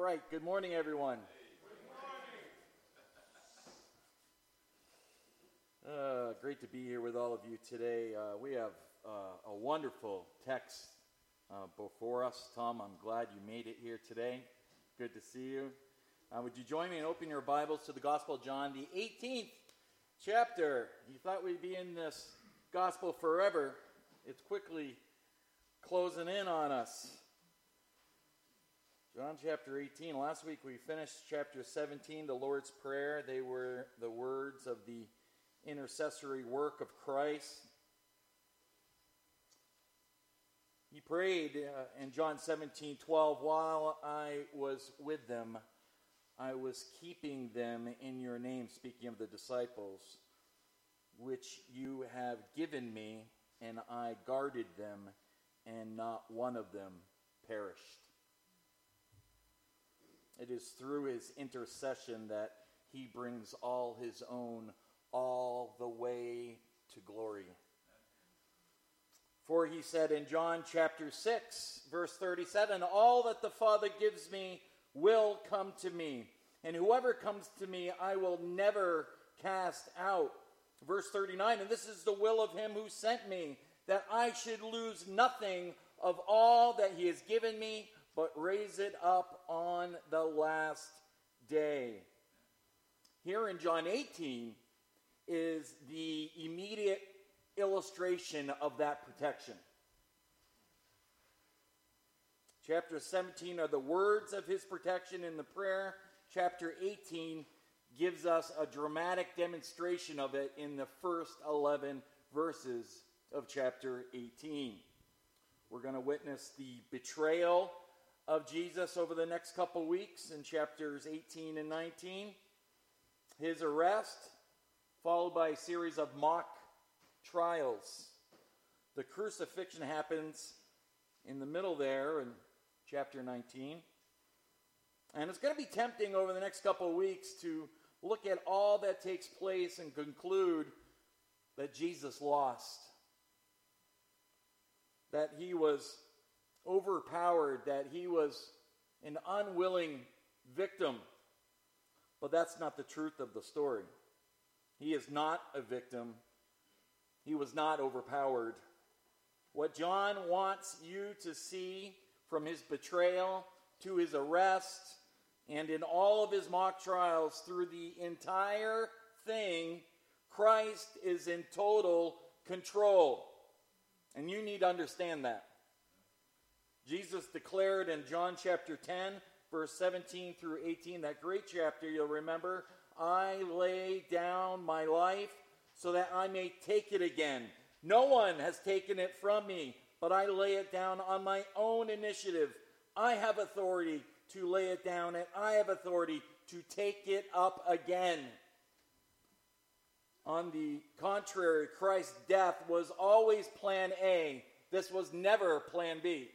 right, good morning, everyone. Uh, great to be here with all of you today. Uh, we have uh, a wonderful text uh, before us. Tom, I'm glad you made it here today. Good to see you. Uh, would you join me in opening your Bibles to the Gospel of John, the 18th chapter? You thought we'd be in this Gospel forever. It's quickly closing in on us. John chapter 18. Last week we finished chapter 17, the Lord's Prayer. They were the words of the intercessory work of Christ. He prayed uh, in John 17, 12, while I was with them, I was keeping them in your name, speaking of the disciples, which you have given me, and I guarded them, and not one of them perished. It is through his intercession that he brings all his own all the way to glory. For he said in John chapter 6, verse 37, All that the Father gives me will come to me, and whoever comes to me I will never cast out. Verse 39, And this is the will of him who sent me, that I should lose nothing of all that he has given me but raise it up on the last day. Here in John 18 is the immediate illustration of that protection. Chapter 17 are the words of his protection in the prayer. Chapter 18 gives us a dramatic demonstration of it in the first 11 verses of chapter 18. We're going to witness the betrayal of Jesus over the next couple weeks in chapters 18 and 19. His arrest, followed by a series of mock trials. The crucifixion happens in the middle there in chapter 19. And it's going to be tempting over the next couple of weeks to look at all that takes place and conclude that Jesus lost. That he was overpowered, that he was an unwilling victim. But that's not the truth of the story. He is not a victim, he was not overpowered. What John wants you to see from his betrayal to his arrest and in all of his mock trials through the entire thing, Christ is in total control. And you need to understand that. Jesus declared in John chapter 10, verse 17 through 18, that great chapter, you'll remember, I lay down my life so that I may take it again. No one has taken it from me, but I lay it down on my own initiative. I have authority to lay it down, and I have authority to take it up again. On the contrary, Christ's death was always plan A. This was never plan B.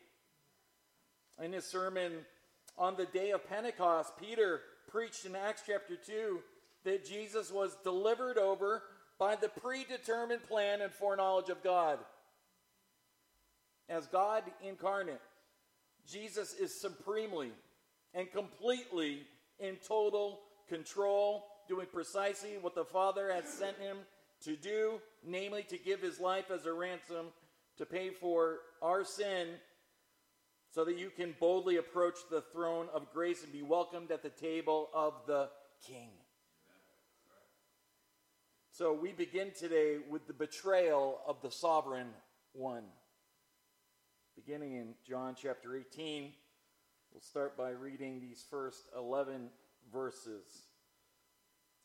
In his sermon on the day of Pentecost, Peter preached in Acts chapter 2 that Jesus was delivered over by the predetermined plan and foreknowledge of God. As God incarnate, Jesus is supremely and completely in total control, doing precisely what the Father has sent him to do, namely to give his life as a ransom to pay for our sin so that you can boldly approach the throne of grace and be welcomed at the table of the King. So we begin today with the betrayal of the sovereign one. Beginning in John chapter 18, we'll start by reading these first 11 verses.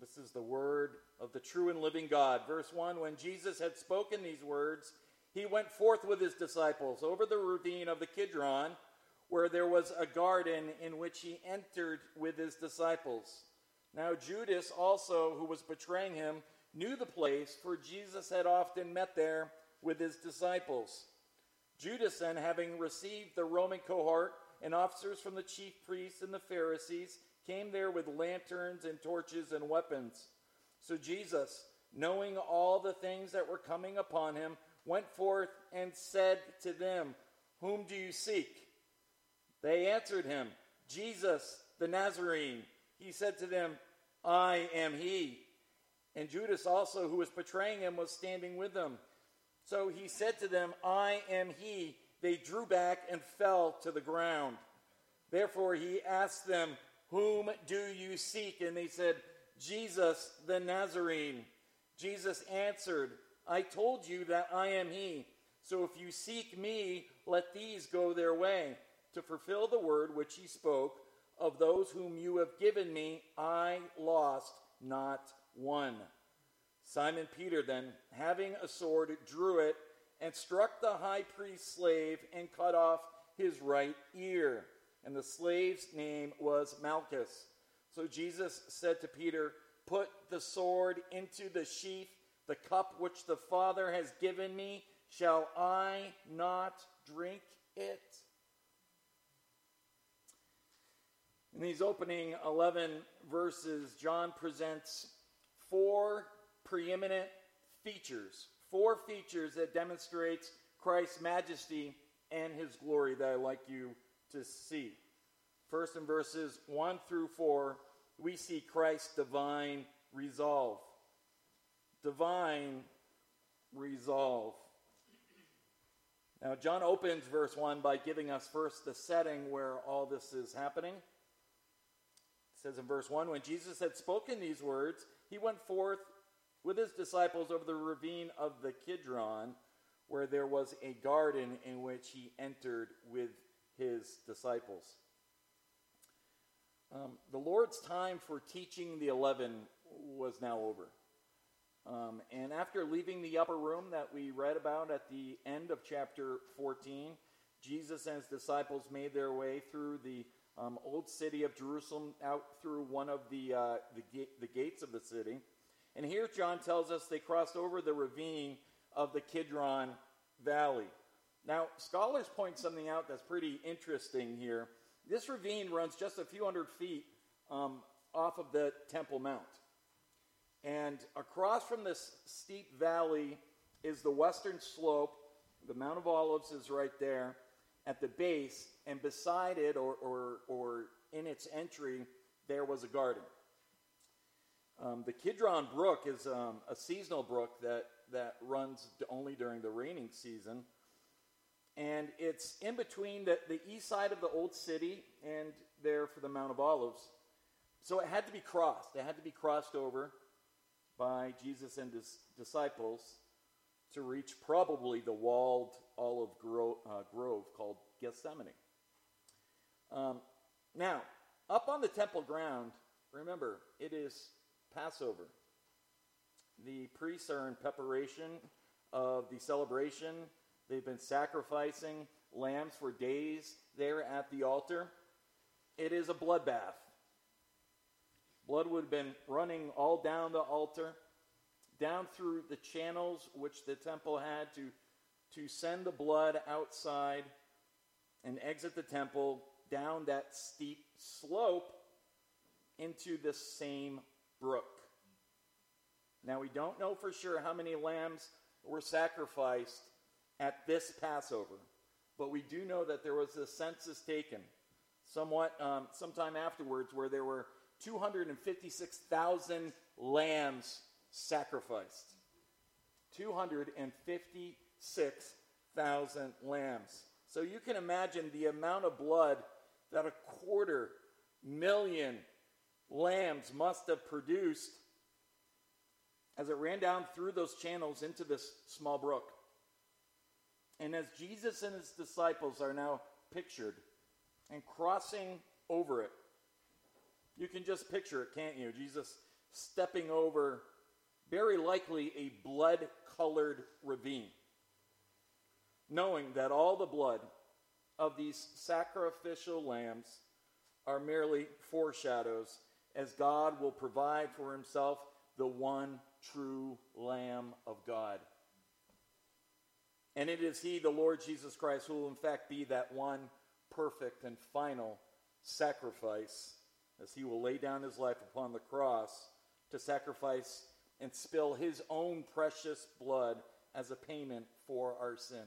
This is the word of the true and living God. Verse 1 When Jesus had spoken these words, he went forth with his disciples over the ravine of the Kidron, where there was a garden in which he entered with his disciples. Now, Judas also, who was betraying him, knew the place, for Jesus had often met there with his disciples. Judas, then, having received the Roman cohort and officers from the chief priests and the Pharisees, came there with lanterns and torches and weapons. So Jesus, knowing all the things that were coming upon him, went forth and said to them, Whom do you seek? They answered him, Jesus the Nazarene. He said to them, I am he. And Judas also, who was betraying him, was standing with them. So he said to them, I am he. They drew back and fell to the ground. Therefore he asked them, Whom do you seek? And they said, Jesus the Nazarene. Jesus answered, I told you that I am he. So if you seek me, let these go their way. To fulfill the word which he spoke, of those whom you have given me, I lost not one. Simon Peter then, having a sword, drew it and struck the high priest's slave and cut off his right ear. And the slave's name was Malchus. So Jesus said to Peter, Put the sword into the sheath. The cup which the Father has given me, shall I not drink it? In these opening 11 verses, John presents four preeminent features, four features that demonstrates Christ's majesty and his glory that I'd like you to see. First, in verses 1 through 4, we see Christ's divine resolve. Divine resolve. Now, John opens verse 1 by giving us first the setting where all this is happening. It says in verse 1 When Jesus had spoken these words, he went forth with his disciples over the ravine of the Kidron, where there was a garden in which he entered with his disciples. Um, the Lord's time for teaching the eleven was now over. Um, and after leaving the upper room that we read about at the end of chapter 14, Jesus and his disciples made their way through the um, old city of Jerusalem out through one of the, uh, the, ga- the gates of the city. And here John tells us they crossed over the ravine of the Kidron Valley. Now, scholars point something out that's pretty interesting here. This ravine runs just a few hundred feet um, off of the Temple Mount. And across from this steep valley is the western slope. The Mount of Olives is right there at the base, and beside it, or, or, or in its entry, there was a garden. Um, the Kidron Brook is um, a seasonal brook that, that runs only during the raining season. And it's in between the, the east side of the old city and there for the Mount of Olives. So it had to be crossed. It had to be crossed over by Jesus and his disciples to reach probably the walled olive gro- uh, grove called Gethsemane. Um, now, up on the temple ground, remember, it is Passover. The priests are in preparation of the celebration. They've been sacrificing lambs for days there at the altar. It is a bloodbath. Blood would have been running all down the altar, down through the channels which the temple had to, to send the blood outside and exit the temple down that steep slope into the same brook. Now, we don't know for sure how many lambs were sacrificed at this Passover, but we do know that there was a census taken somewhat um, sometime afterwards where there were 256,000 lambs sacrificed. 256,000 lambs. So you can imagine the amount of blood that a quarter million lambs must have produced as it ran down through those channels into this small brook. And as Jesus and his disciples are now pictured and crossing over it, you can just picture it, can't you? Jesus stepping over very likely a blood colored ravine, knowing that all the blood of these sacrificial lambs are merely foreshadows as God will provide for himself the one true Lamb of God. And it is He, the Lord Jesus Christ, who will in fact be that one perfect and final sacrifice as He will lay down His life upon the cross to sacrifice and spill His own precious blood as a payment for our sin.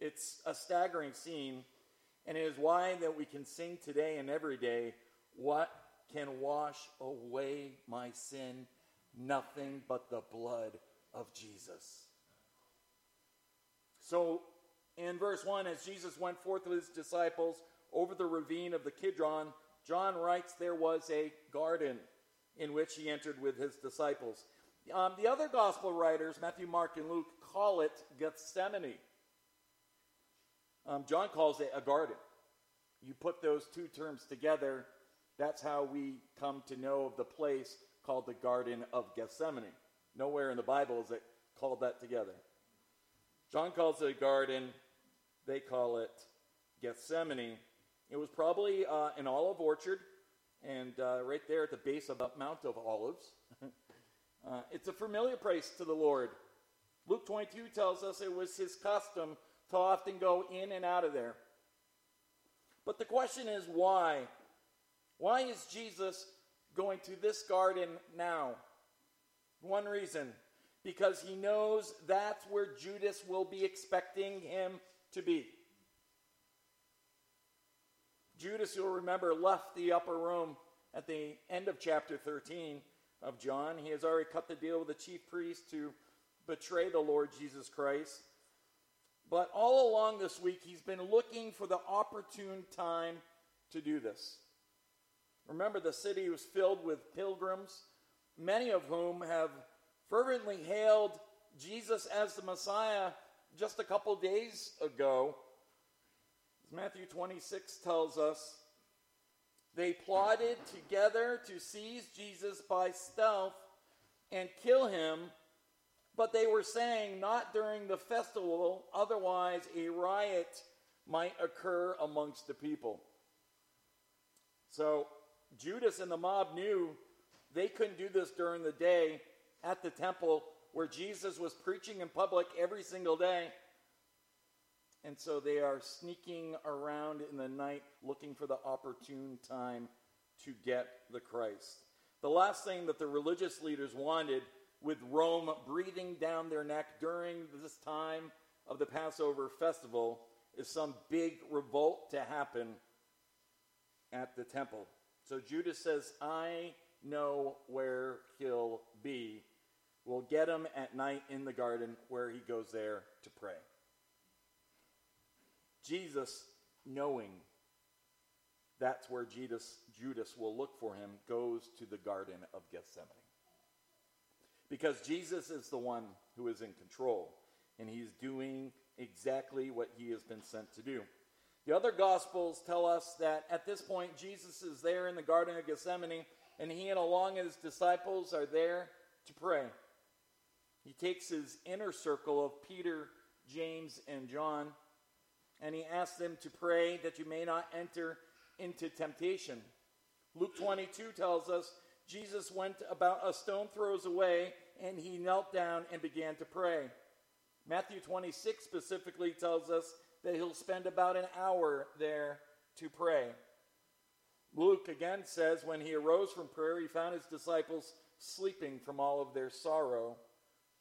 It's a staggering scene And it is why that we can sing today and every day, What can wash away my sin? Nothing but the blood of Jesus. So, in verse 1, as Jesus went forth with his disciples over the ravine of the Kidron, John writes there was a garden in which he entered with his disciples. Um, the other gospel writers, Matthew, Mark, and Luke, call it Gethsemane. Um, John calls it a garden. You put those two terms together, that's how we come to know of the place called the Garden of Gethsemane. Nowhere in the Bible is it called that together. John calls it a garden, they call it Gethsemane. It was probably uh, an olive orchard, and uh, right there at the base of the Mount of Olives. uh, it's a familiar place to the Lord. Luke 22 tells us it was his custom to often go in and out of there. But the question is why? Why is Jesus going to this garden now? One reason because he knows that's where Judas will be expecting him to be. Judas, you'll remember, left the upper room at the end of chapter 13 of John. He has already cut the deal with the chief priest to betray the Lord Jesus Christ. But all along this week, he's been looking for the opportune time to do this. Remember, the city was filled with pilgrims, many of whom have fervently hailed Jesus as the Messiah just a couple days ago. Matthew 26 tells us, they plotted together to seize Jesus by stealth and kill him but they were saying not during the festival, otherwise, a riot might occur amongst the people. So Judas and the mob knew they couldn't do this during the day at the temple where Jesus was preaching in public every single day. And so they are sneaking around in the night looking for the opportune time to get the Christ. The last thing that the religious leaders wanted with Rome breathing down their neck during this time of the Passover festival is some big revolt to happen at the temple. So Judas says, I know where he'll be. We'll get him at night in the garden where he goes there to pray. Jesus, knowing that's where Judas, Judas will look for him, goes to the Garden of Gethsemane because Jesus is the one who is in control, and he's doing exactly what he has been sent to do. The other Gospels tell us that at this point, Jesus is there in the Garden of Gethsemane, and he and along his disciples are there to pray. He takes his inner circle of Peter, James, and John, and he asked them to pray that you may not enter into temptation. Luke 22 tells us Jesus went about a stone throws away and he knelt down and began to pray. Matthew 26 specifically tells us that he'll spend about an hour there to pray. Luke again says when he arose from prayer, he found his disciples sleeping from all of their sorrow.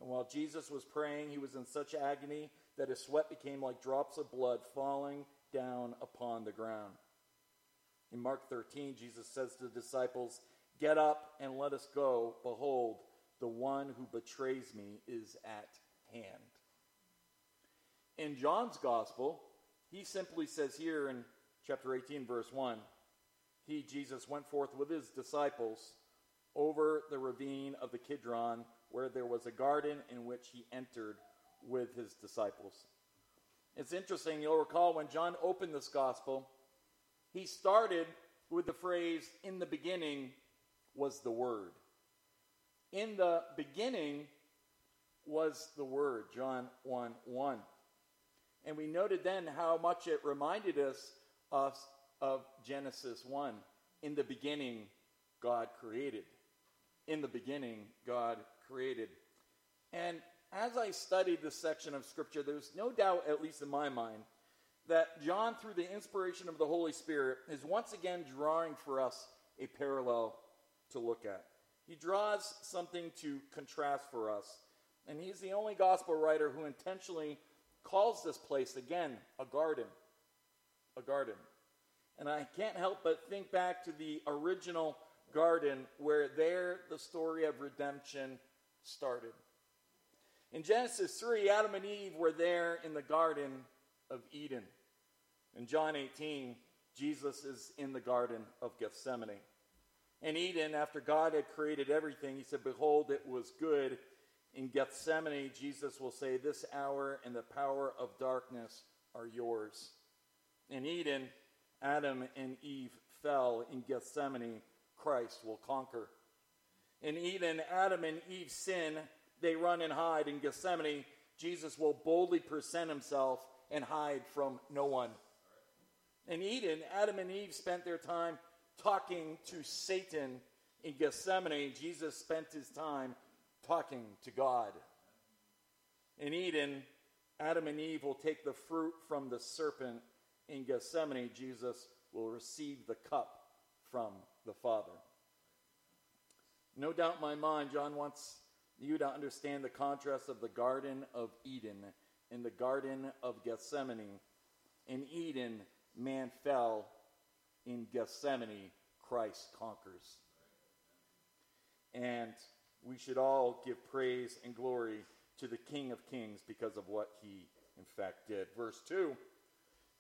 And while Jesus was praying, he was in such agony that his sweat became like drops of blood falling down upon the ground. In Mark 13, Jesus says to the disciples, Get up and let us go. Behold, the one who betrays me is at hand. In John's gospel, he simply says here in chapter 18, verse 1, he, Jesus, went forth with his disciples over the ravine of the Kidron, where there was a garden in which he entered with his disciples. It's interesting, you'll recall when John opened this gospel, he started with the phrase, In the beginning was the Word. In the beginning was the Word, John 1 1. And we noted then how much it reminded us of, of Genesis 1. In the beginning, God created. In the beginning, God created. And as I studied this section of Scripture, there's no doubt, at least in my mind, that John, through the inspiration of the Holy Spirit, is once again drawing for us a parallel to look at. He draws something to contrast for us. And he's the only gospel writer who intentionally calls this place, again, a garden. a garden. And I can't help but think back to the original garden where there the story of redemption started. In Genesis 3, Adam and Eve were there in the Garden of Eden. In John 18, Jesus is in the Garden of Gethsemane. In Eden, after God had created everything, he said, Behold, it was good. In Gethsemane, Jesus will say, This hour and the power of darkness are yours. In Eden, Adam and Eve fell. In Gethsemane, Christ will conquer. In Eden, Adam and Eve sin they run and hide in Gethsemane, Jesus will boldly present himself and hide from no one. In Eden, Adam and Eve spent their time talking to Satan. In Gethsemane, Jesus spent his time talking to God. In Eden, Adam and Eve will take the fruit from the serpent. In Gethsemane, Jesus will receive the cup from the Father. No doubt in my mind, John wants you to understand the contrast of the Garden of Eden and the Garden of Gethsemane. In Eden, man fell. In Gethsemane, Christ conquers. And we should all give praise and glory to the King of Kings because of what he, in fact, did. Verse 2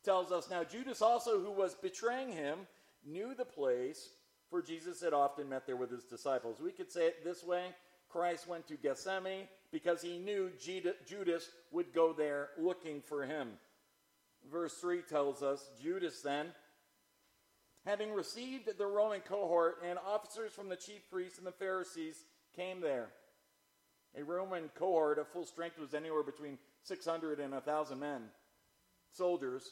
tells us Now, Judas also, who was betraying him, knew the place, for Jesus had often met there with his disciples. We could say it this way Christ went to Gethsemane because he knew Judas would go there looking for him. Verse 3 tells us Judas then, having received the Roman cohort and officers from the chief priests and the Pharisees, came there. A Roman cohort of full strength was anywhere between 600 and 1,000 men, soldiers.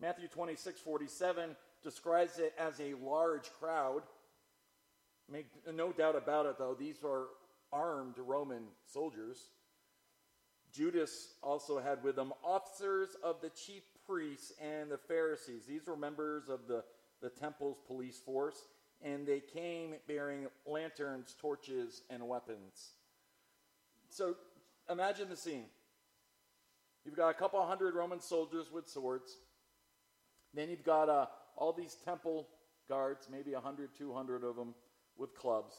Matthew 26 47 describes it as a large crowd. Make no doubt about it, though, these are armed Roman soldiers. Judas also had with him officers of the chief priests and the Pharisees. These were members of the, the temple's police force, and they came bearing lanterns, torches, and weapons. So imagine the scene. You've got a couple hundred Roman soldiers with swords. Then you've got uh, all these temple guards, maybe 100, 200 of them, with clubs.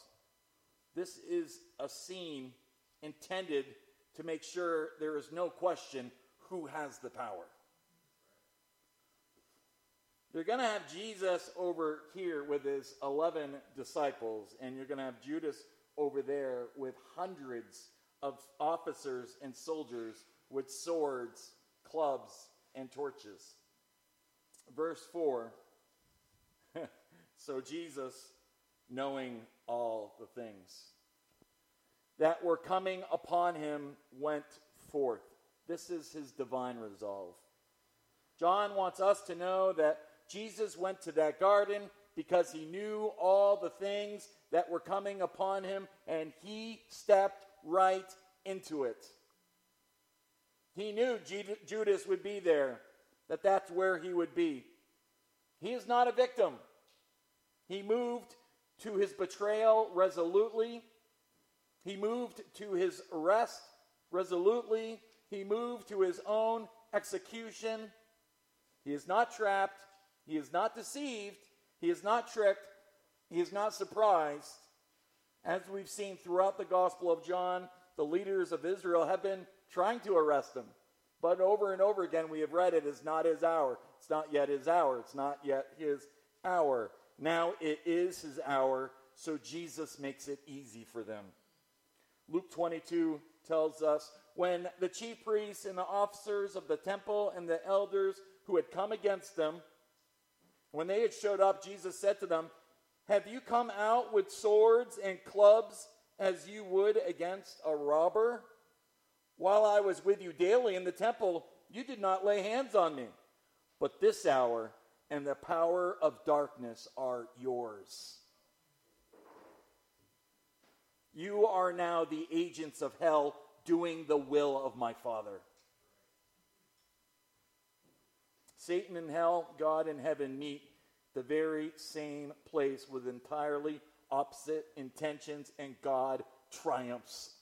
This is a scene intended to make sure there is no question who has the power. You're going to have Jesus over here with his 11 disciples, and you're going to have Judas over there with hundreds of officers and soldiers with swords, clubs, and torches. Verse 4 So Jesus, knowing all the things that were coming upon him went forth. This is his divine resolve. John wants us to know that Jesus went to that garden because he knew all the things that were coming upon him and he stepped right into it. He knew Judas would be there, that that's where he would be. He is not a victim. He moved to his betrayal resolutely. He moved to his arrest resolutely. He moved to his own execution. He is not trapped. He is not deceived. He is not tricked. He is not surprised. As we've seen throughout the Gospel of John, the leaders of Israel have been trying to arrest him. But over and over again, we have read it is not his hour. It's not yet his hour. It's not yet his hour. Now it is his hour, so Jesus makes it easy for them. Luke 22 tells us when the chief priests and the officers of the temple and the elders who had come against them, when they had showed up, Jesus said to them, Have you come out with swords and clubs as you would against a robber? While I was with you daily in the temple, you did not lay hands on me. But this hour, and the power of darkness are yours. You are now the agents of hell doing the will of my Father. Satan in hell, God in heaven meet the very same place with entirely opposite intentions, and God triumphs.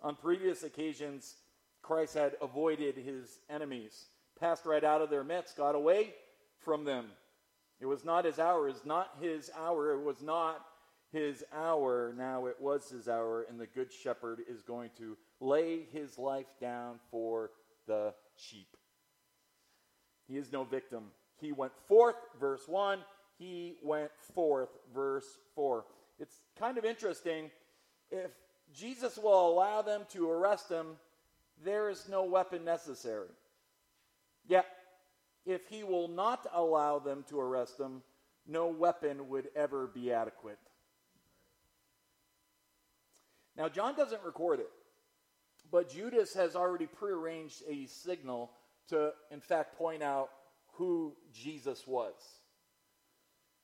On previous occasions, Christ had avoided his enemies passed right out of their midst, got away from them. It was not his hour. It was not his hour. It was not his hour. Now it was his hour, and the good shepherd is going to lay his life down for the sheep. He is no victim. He went forth, verse 1. He went forth, verse 4. It's kind of interesting. If Jesus will allow them to arrest him, there is no weapon necessary. Yet, if he will not allow them to arrest him, no weapon would ever be adequate. Now, John doesn't record it, but Judas has already prearranged a signal to, in fact, point out who Jesus was.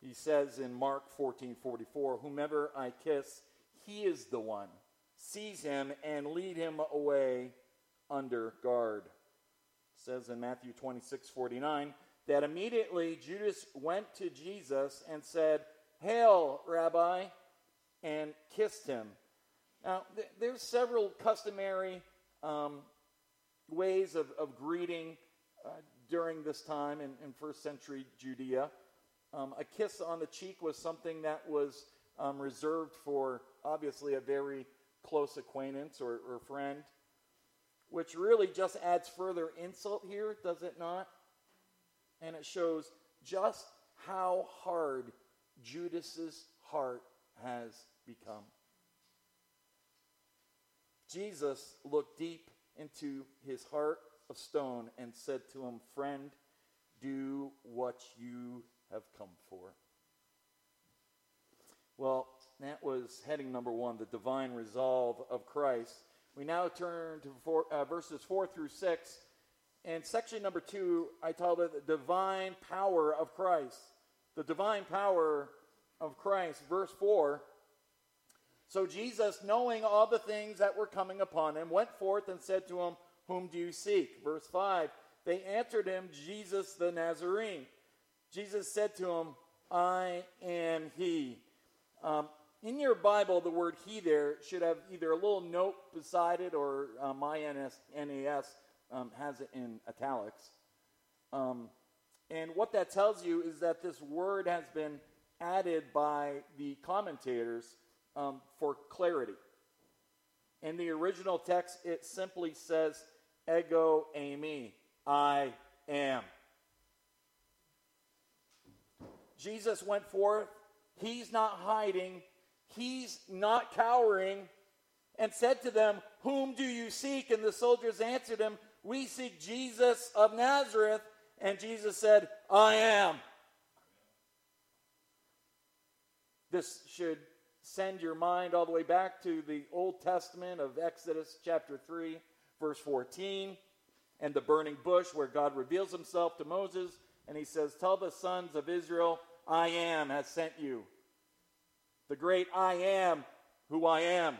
He says in Mark 14 44, Whomever I kiss, he is the one. Seize him and lead him away under guard. Says in Matthew 26 49 that immediately Judas went to Jesus and said, Hail, Rabbi, and kissed him. Now, th- there's several customary um, ways of, of greeting uh, during this time in, in first century Judea. Um, a kiss on the cheek was something that was um, reserved for, obviously, a very close acquaintance or, or friend, which really just adds further insult here, does it not? And it shows just how hard Judas's heart has become. Jesus looked deep into his heart of stone and said to him, Friend, do what you have come for. Well, that was heading number one, the divine resolve of Christ. We now turn to four, uh, verses four through six. And section number two, I titled it The Divine Power of Christ. The divine power of Christ. Verse 4 So Jesus, knowing all the things that were coming upon him, went forth and said to him, Whom do you seek? Verse 5 They answered him, Jesus the Nazarene. Jesus said to him, I am he. Um, in your Bible, the word he there should have either a little note beside it or uh, my NAS um, has it in italics. Um, and what that tells you is that this word has been added by the commentators um, for clarity. In the original text, it simply says, Ego eimi, I am. Jesus went forth. He's not hiding. He's not cowering. And said to them, Whom do you seek? And the soldiers answered him, We seek Jesus of Nazareth. And Jesus said, I am. This should send your mind all the way back to the Old Testament of Exodus chapter 3, verse 14, and the burning bush where God reveals himself to Moses. And he says, Tell the sons of Israel, I am has sent you. The great I am who I am.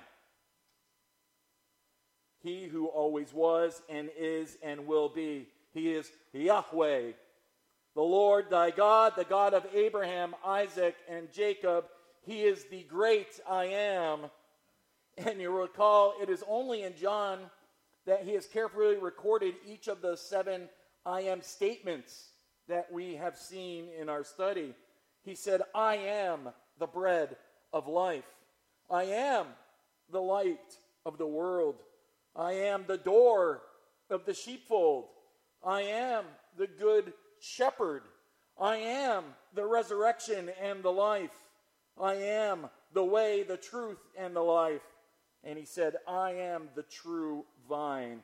He who always was and is and will be. He is Yahweh, the Lord thy God, the God of Abraham, Isaac, and Jacob. He is the great I am. And you recall, it is only in John that he has carefully recorded each of the seven I am statements that we have seen in our study. He said, I am the bread of life. I am the light of the world. I am the door of the sheepfold. I am the good shepherd. I am the resurrection and the life. I am the way, the truth, and the life. And he said, I am the true vine.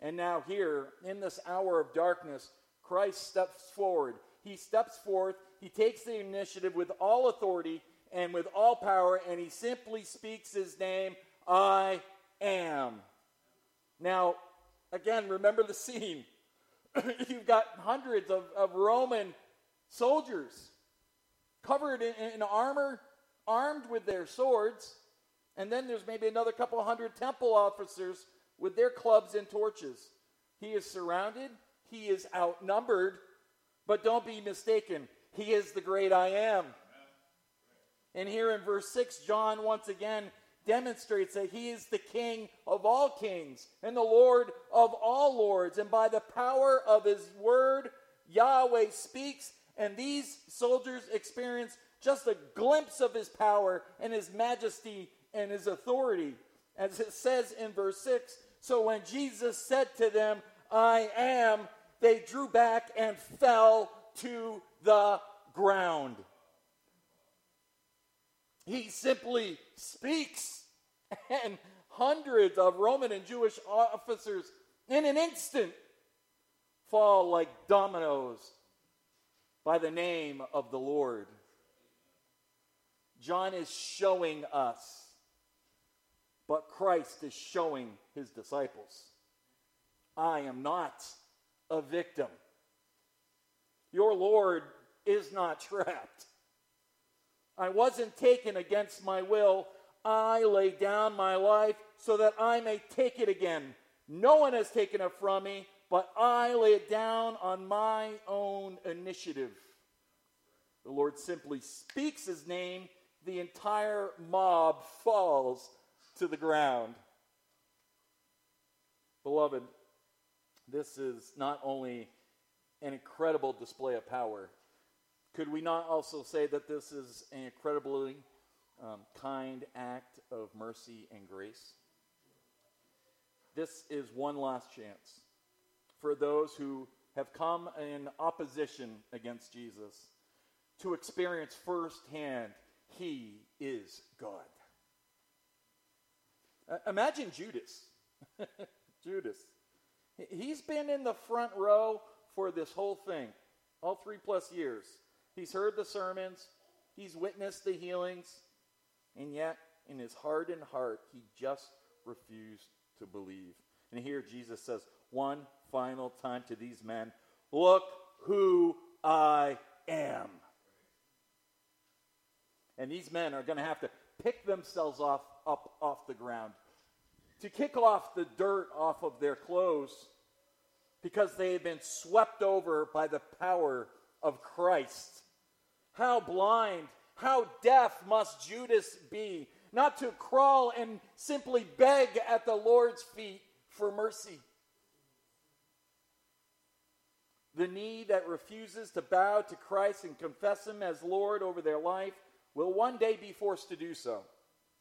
And now, here, in this hour of darkness, Christ steps forward. He steps forth he takes the initiative with all authority and with all power, and he simply speaks his name I am. Now, again, remember the scene. You've got hundreds of, of Roman soldiers covered in, in armor, armed with their swords, and then there's maybe another couple hundred temple officers with their clubs and torches. He is surrounded, he is outnumbered, but don't be mistaken. He is the great I am. And here in verse 6, John once again demonstrates that he is the king of all kings and the Lord of all lords. And by the power of his word, Yahweh speaks, and these soldiers experience just a glimpse of his power and his majesty and his authority. As it says in verse 6 So when Jesus said to them, I am, they drew back and fell to the ground. He simply speaks, and hundreds of Roman and Jewish officers in an instant fall like dominoes by the name of the Lord. John is showing us, but Christ is showing his disciples. I am not a victim. Your Lord is not trapped. I wasn't taken against my will. I lay down my life so that I may take it again. No one has taken it from me, but I lay it down on my own initiative. The Lord simply speaks his name, the entire mob falls to the ground. Beloved, this is not only an incredible display of power, could we not also say that this is an incredibly um, kind act of mercy and grace? This is one last chance for those who have come in opposition against Jesus to experience firsthand he is God. Uh, imagine Judas. Judas. He's been in the front row for this whole thing, all three plus years. He's heard the sermons, he's witnessed the healings, and yet in his hardened heart, he just refused to believe. And here Jesus says, one final time to these men, Look who I am. And these men are going to have to pick themselves off, up off the ground, to kick off the dirt off of their clothes, because they have been swept over by the power of Christ. How blind, how deaf must Judas be, not to crawl and simply beg at the Lord's feet for mercy. The knee that refuses to bow to Christ and confess Him as Lord over their life will one day be forced to do so.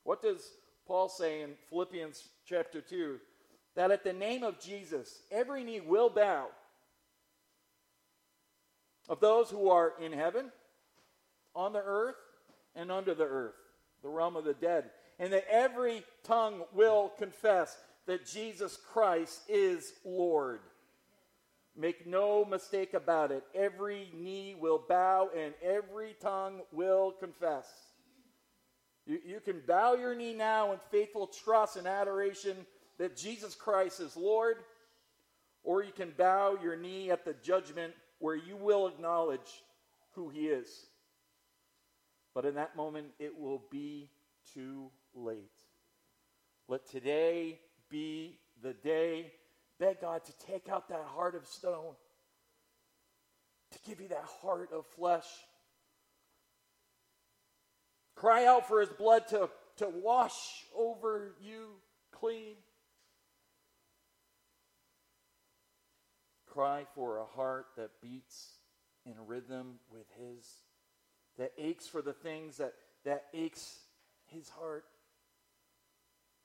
What does Paul say in Philippians chapter 2? That at the name of Jesus, every knee will bow of those who are in heaven on the earth and under the earth, the realm of the dead, and that every tongue will confess that Jesus Christ is Lord. Make no mistake about it. Every knee will bow and every tongue will confess. You, you can bow your knee now in faithful trust and adoration that Jesus Christ is Lord, or you can bow your knee at the judgment where you will acknowledge who He is. But in that moment, it will be too late. Let today be the day. Beg God to take out that heart of stone, to give you that heart of flesh. Cry out for his blood to, to wash over you clean. Cry for a heart that beats in rhythm with his that aches for the things that, that aches his heart.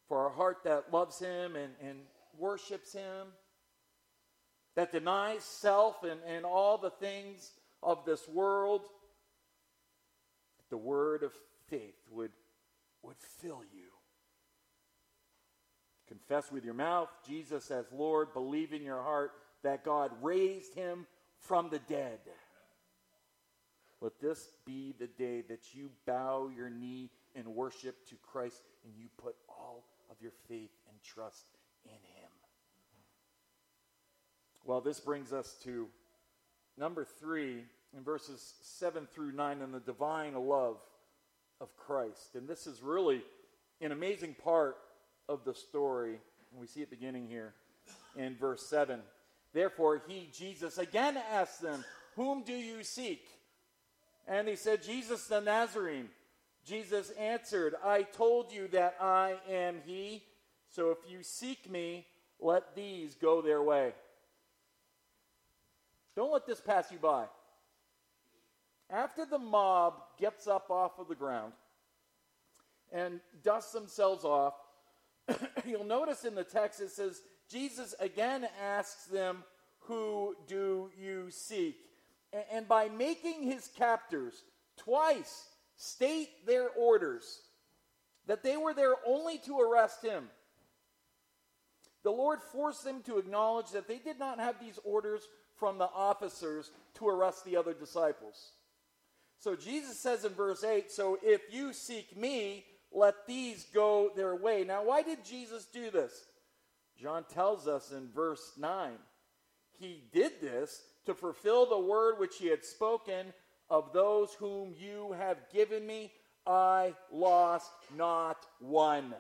For a heart that loves him and, and worships him, that denies self and, and all the things of this world, the word of faith would, would fill you. Confess with your mouth Jesus as Lord, believe in your heart that God raised him from the dead. Let this be the day that you bow your knee in worship to Christ and you put all of your faith and trust in Him. Well, this brings us to number three in verses 7 through 9 in the divine love of Christ. And this is really an amazing part of the story. And we see it beginning here in verse 7. Therefore, he, Jesus, again asked them, Whom do you seek? And he said, Jesus the Nazarene. Jesus answered, I told you that I am he. So if you seek me, let these go their way. Don't let this pass you by. After the mob gets up off of the ground and dusts themselves off, you'll notice in the text it says, Jesus again asks them, Who do you seek? And by making his captors twice state their orders, that they were there only to arrest him, the Lord forced them to acknowledge that they did not have these orders from the officers to arrest the other disciples. So Jesus says in verse 8, So if you seek me, let these go their way. Now, why did Jesus do this? John tells us in verse 9, He did this to fulfill the word which He had spoken of those whom you have given me. I lost not one.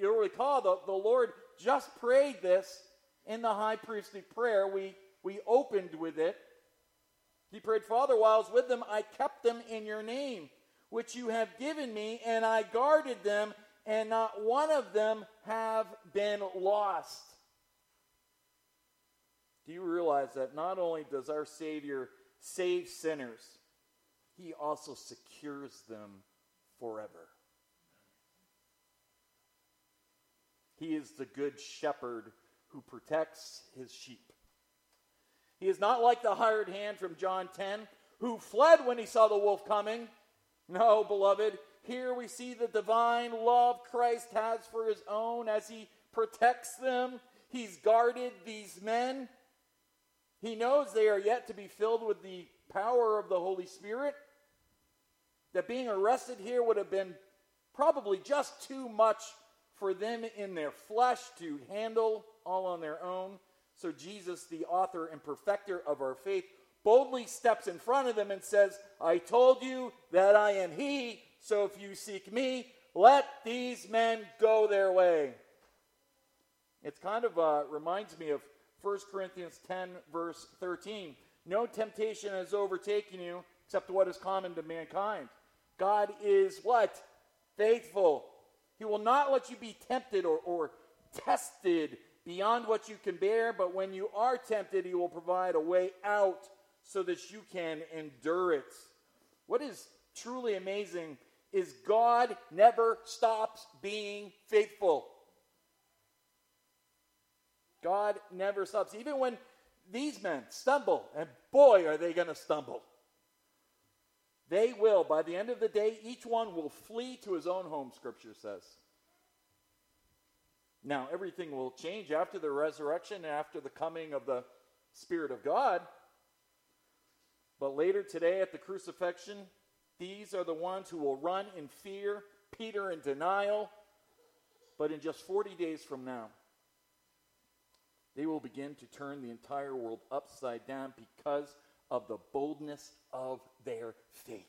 You'll recall the, the Lord just prayed this in the high priestly prayer. We, we opened with it. He prayed, Father, while I was with them, I kept them in your name, which you have given me, and I guarded them, and not one of them have been lost. Do you realize that not only does our Savior save sinners, he also secures them forever? He is the good shepherd who protects his sheep. He is not like the hired hand from John 10 who fled when he saw the wolf coming. No, beloved, here we see the divine love Christ has for his own as he protects them. He's guarded these men. He knows they are yet to be filled with the power of the Holy Spirit. That being arrested here would have been probably just too much for them in their flesh to handle all on their own. So Jesus, the author and perfecter of our faith, boldly steps in front of them and says, I told you that I am He, so if you seek me, let these men go their way. It's kind of uh, reminds me of 1 Corinthians 10, verse 13. No temptation has overtaken you except what is common to mankind. God is what? Faithful he will not let you be tempted or, or tested beyond what you can bear, but when you are tempted, He will provide a way out so that you can endure it. What is truly amazing is God never stops being faithful. God never stops. Even when these men stumble, and boy, are they going to stumble. They will, by the end of the day, each one will flee to his own home, Scripture says. Now, everything will change after the resurrection, after the coming of the Spirit of God. But later today at the crucifixion, these are the ones who will run in fear, Peter in denial. But in just 40 days from now, they will begin to turn the entire world upside down because of the boldness of their faith.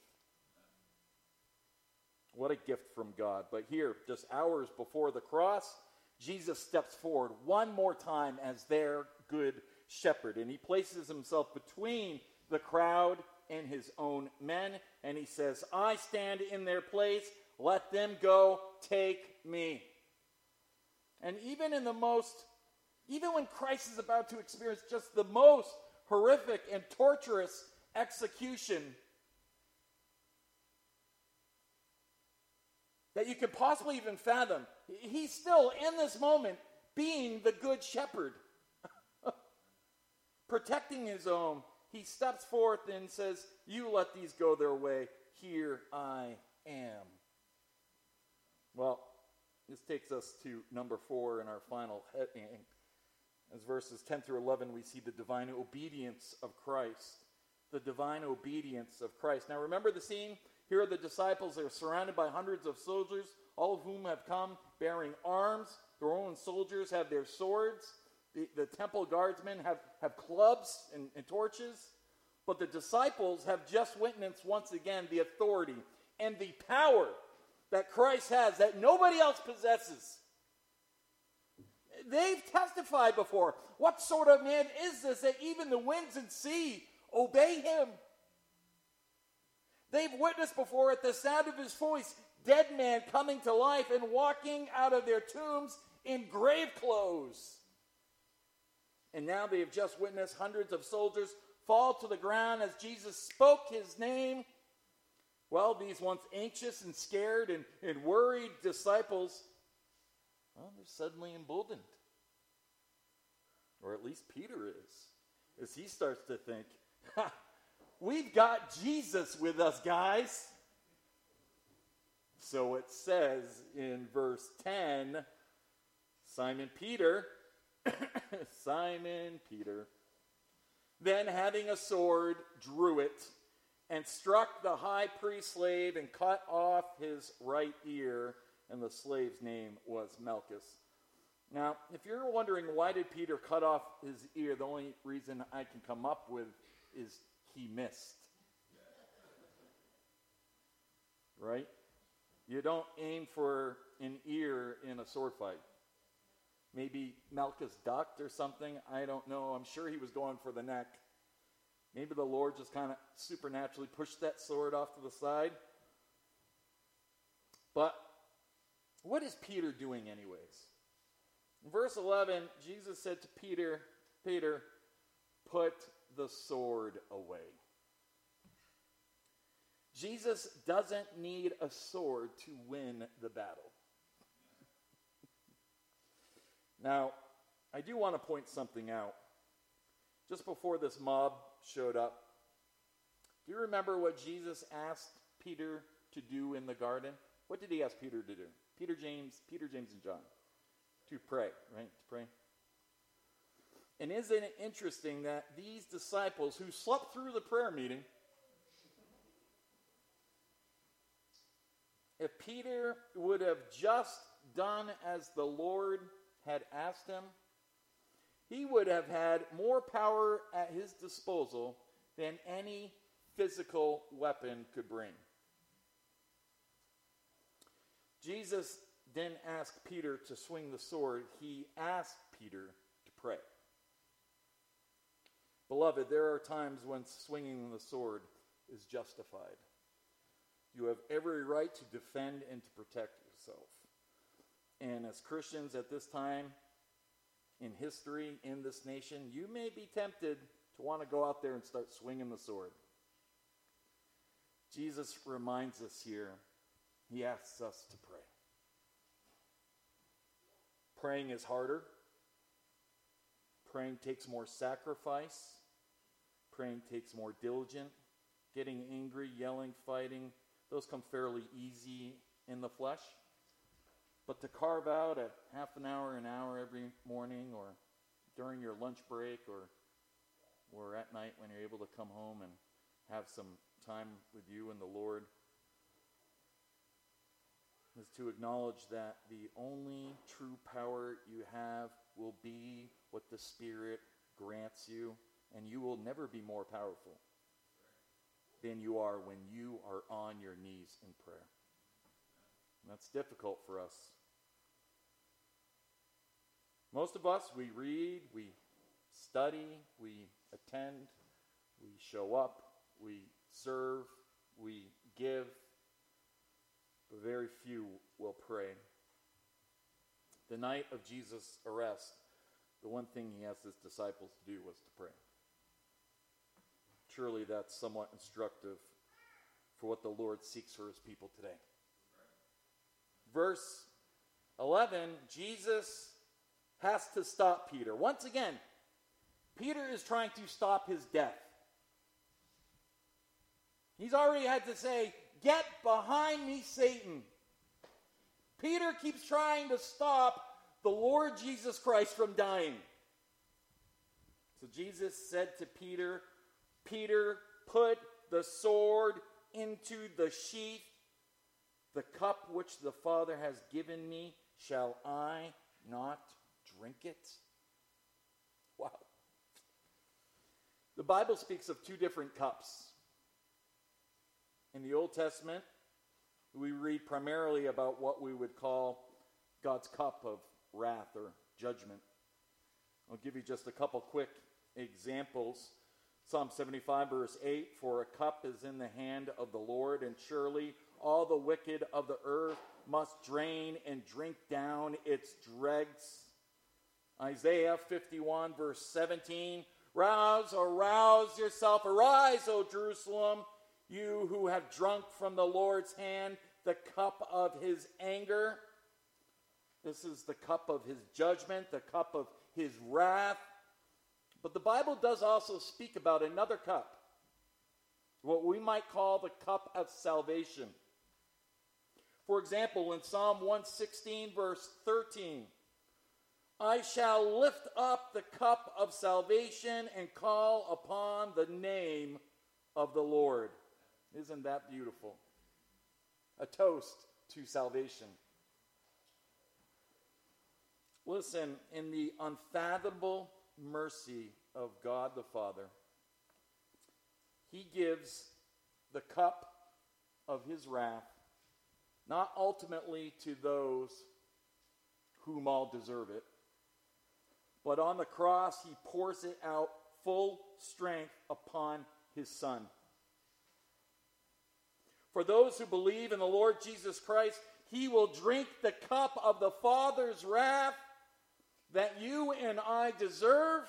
What a gift from God. But here, just hours before the cross, Jesus steps forward one more time as their good shepherd. And he places himself between the crowd and his own men. And he says, I stand in their place. Let them go. Take me. And even in the most, even when Christ is about to experience just the most horrific and torturous execution that you could possibly even fathom. He's still in this moment being the good shepherd, protecting his own. He steps forth and says, You let these go their way. Here I am. Well, this takes us to number four in our final heading. As verses 10 through 11, we see the divine obedience of Christ. The divine obedience of Christ. Now, remember the scene? Here are the disciples. They're surrounded by hundreds of soldiers, all of whom have come bearing arms. The Roman soldiers have their swords. The, the temple guardsmen have, have clubs and, and torches. But the disciples have just witnessed once again the authority and the power that Christ has that nobody else possesses. They've testified before. What sort of man is this that even the winds and sea obey him? They've witnessed before at the sound of his voice dead men coming to life and walking out of their tombs in grave clothes. And now they have just witnessed hundreds of soldiers fall to the ground as Jesus spoke his name. Well, these once anxious and scared and, and worried disciples, well, they're suddenly emboldened. Or at least Peter is, as he starts to think, we've got Jesus with us, guys. So it says in verse 10 Simon Peter, Simon Peter, then having a sword, drew it and struck the high priest's slave and cut off his right ear, and the slave's name was Malchus. Now, if you're wondering why did Peter cut off his ear, the only reason I can come up with is he missed. Right? You don't aim for an ear in a sword fight. Maybe Malchus ducked or something. I don't know. I'm sure he was going for the neck. Maybe the Lord just kind of supernaturally pushed that sword off to the side. But what is Peter doing, anyways? In verse 11, Jesus said to Peter, Peter, put the sword away. Jesus doesn't need a sword to win the battle. now, I do want to point something out. Just before this mob showed up, do you remember what Jesus asked Peter to do in the garden? What did he ask Peter to do? Peter, James, Peter, James, and John. To pray, right? To pray. And isn't it interesting that these disciples who slept through the prayer meeting If Peter would have just done as the Lord had asked him, he would have had more power at his disposal than any physical weapon could bring. Jesus didn't ask Peter to swing the sword, he asked Peter to pray. Beloved, there are times when swinging the sword is justified. You have every right to defend and to protect yourself. And as Christians at this time in history, in this nation, you may be tempted to want to go out there and start swinging the sword. Jesus reminds us here, he asks us to pray. Praying is harder. Praying takes more sacrifice. Praying takes more diligence. Getting angry, yelling, fighting, those come fairly easy in the flesh. But to carve out a half an hour, an hour every morning, or during your lunch break, or or at night when you're able to come home and have some time with you and the Lord, is to acknowledge that the only true power you have will be what the Spirit grants you, and you will never be more powerful than you are when you are on your knees in prayer. And that's difficult for us. Most of us, we read, we study, we attend, we show up, we serve, we give, but very few will pray. The night of Jesus' arrest, the one thing he asked his disciples to do was to pray. Surely that's somewhat instructive for what the Lord seeks for his people today. Verse 11 Jesus has to stop Peter. Once again, Peter is trying to stop his death. He's already had to say, Get behind me, Satan. Peter keeps trying to stop the Lord Jesus Christ from dying. So Jesus said to Peter, Peter, put the sword into the sheath. The cup which the Father has given me, shall I not drink it? Wow. The Bible speaks of two different cups. In the Old Testament, we read primarily about what we would call God's cup of wrath or judgment. I'll give you just a couple quick examples. Psalm 75, verse 8 For a cup is in the hand of the Lord, and surely all the wicked of the earth must drain and drink down its dregs. Isaiah 51, verse 17 Rouse, arouse yourself, arise, O Jerusalem, you who have drunk from the Lord's hand the cup of his anger. This is the cup of his judgment, the cup of his wrath. But the Bible does also speak about another cup, what we might call the cup of salvation. For example, in Psalm 116, verse 13, I shall lift up the cup of salvation and call upon the name of the Lord. Isn't that beautiful? A toast to salvation. Listen, in the unfathomable mercy of God the Father, He gives the cup of His wrath not ultimately to those whom all deserve it, but on the cross he pours it out full strength upon his Son. For those who believe in the Lord Jesus Christ, he will drink the cup of the Father's wrath that you and I deserve,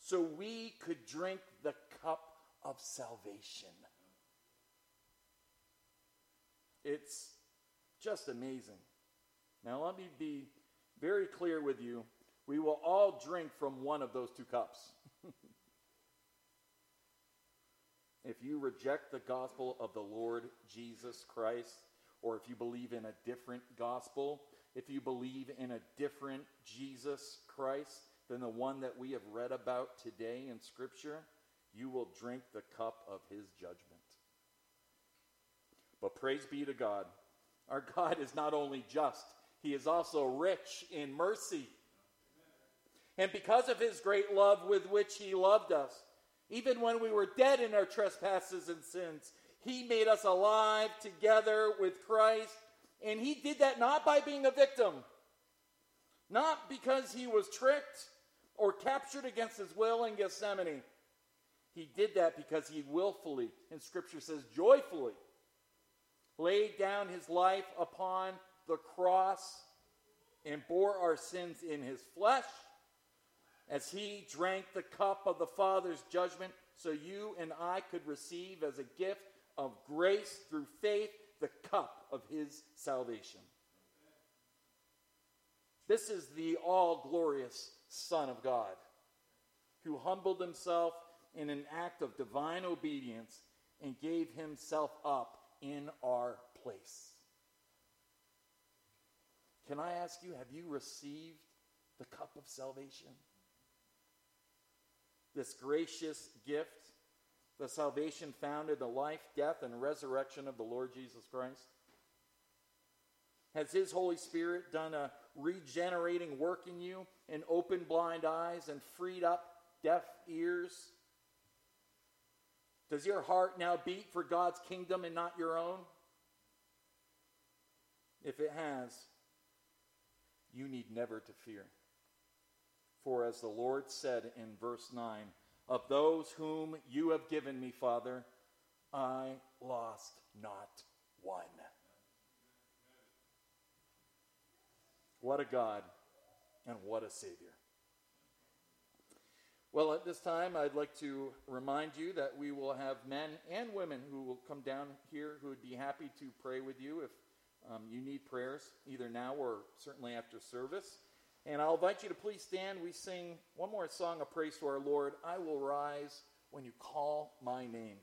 so we could drink the cup of salvation. It's just amazing. Now, let me be very clear with you. We will all drink from one of those two cups. if you reject the gospel of the Lord Jesus Christ, or if you believe in a different gospel, if you believe in a different Jesus Christ than the one that we have read about today in Scripture, you will drink the cup of his judgment. But praise be to God. Our God is not only just, he is also rich in mercy. And because of his great love with which he loved us, even when we were dead in our trespasses and sins, he made us alive together with Christ. And he did that not by being a victim, not because he was tricked or captured against his will in Gethsemane. He did that because he willfully, and Scripture says joyfully, laid down his life upon the cross and bore our sins in his flesh as he drank the cup of the Father's judgment so you and I could receive as a gift of grace through faith the cup of his salvation. This is the all glorious Son of God who humbled himself in an act of divine obedience and gave himself up in our place. Can I ask you, have you received the cup of salvation? This gracious gift, the salvation found in the life, death, and resurrection of the Lord Jesus Christ? Has His Holy Spirit done a regenerating work in you and opened blind eyes and freed up deaf ears? Does your heart now beat for God's kingdom and not your own? If it has, you need never to fear. For as the Lord said in verse 9, of those whom you have given me, Father, I lost not one. What a God and what a Savior. Well, at this time, I'd like to remind you that we will have men and women who will come down here who would be happy to pray with you if um, you need prayers, either now or certainly after service. And I'll invite you to please stand. We sing one more song of praise to our Lord I will rise when you call my name.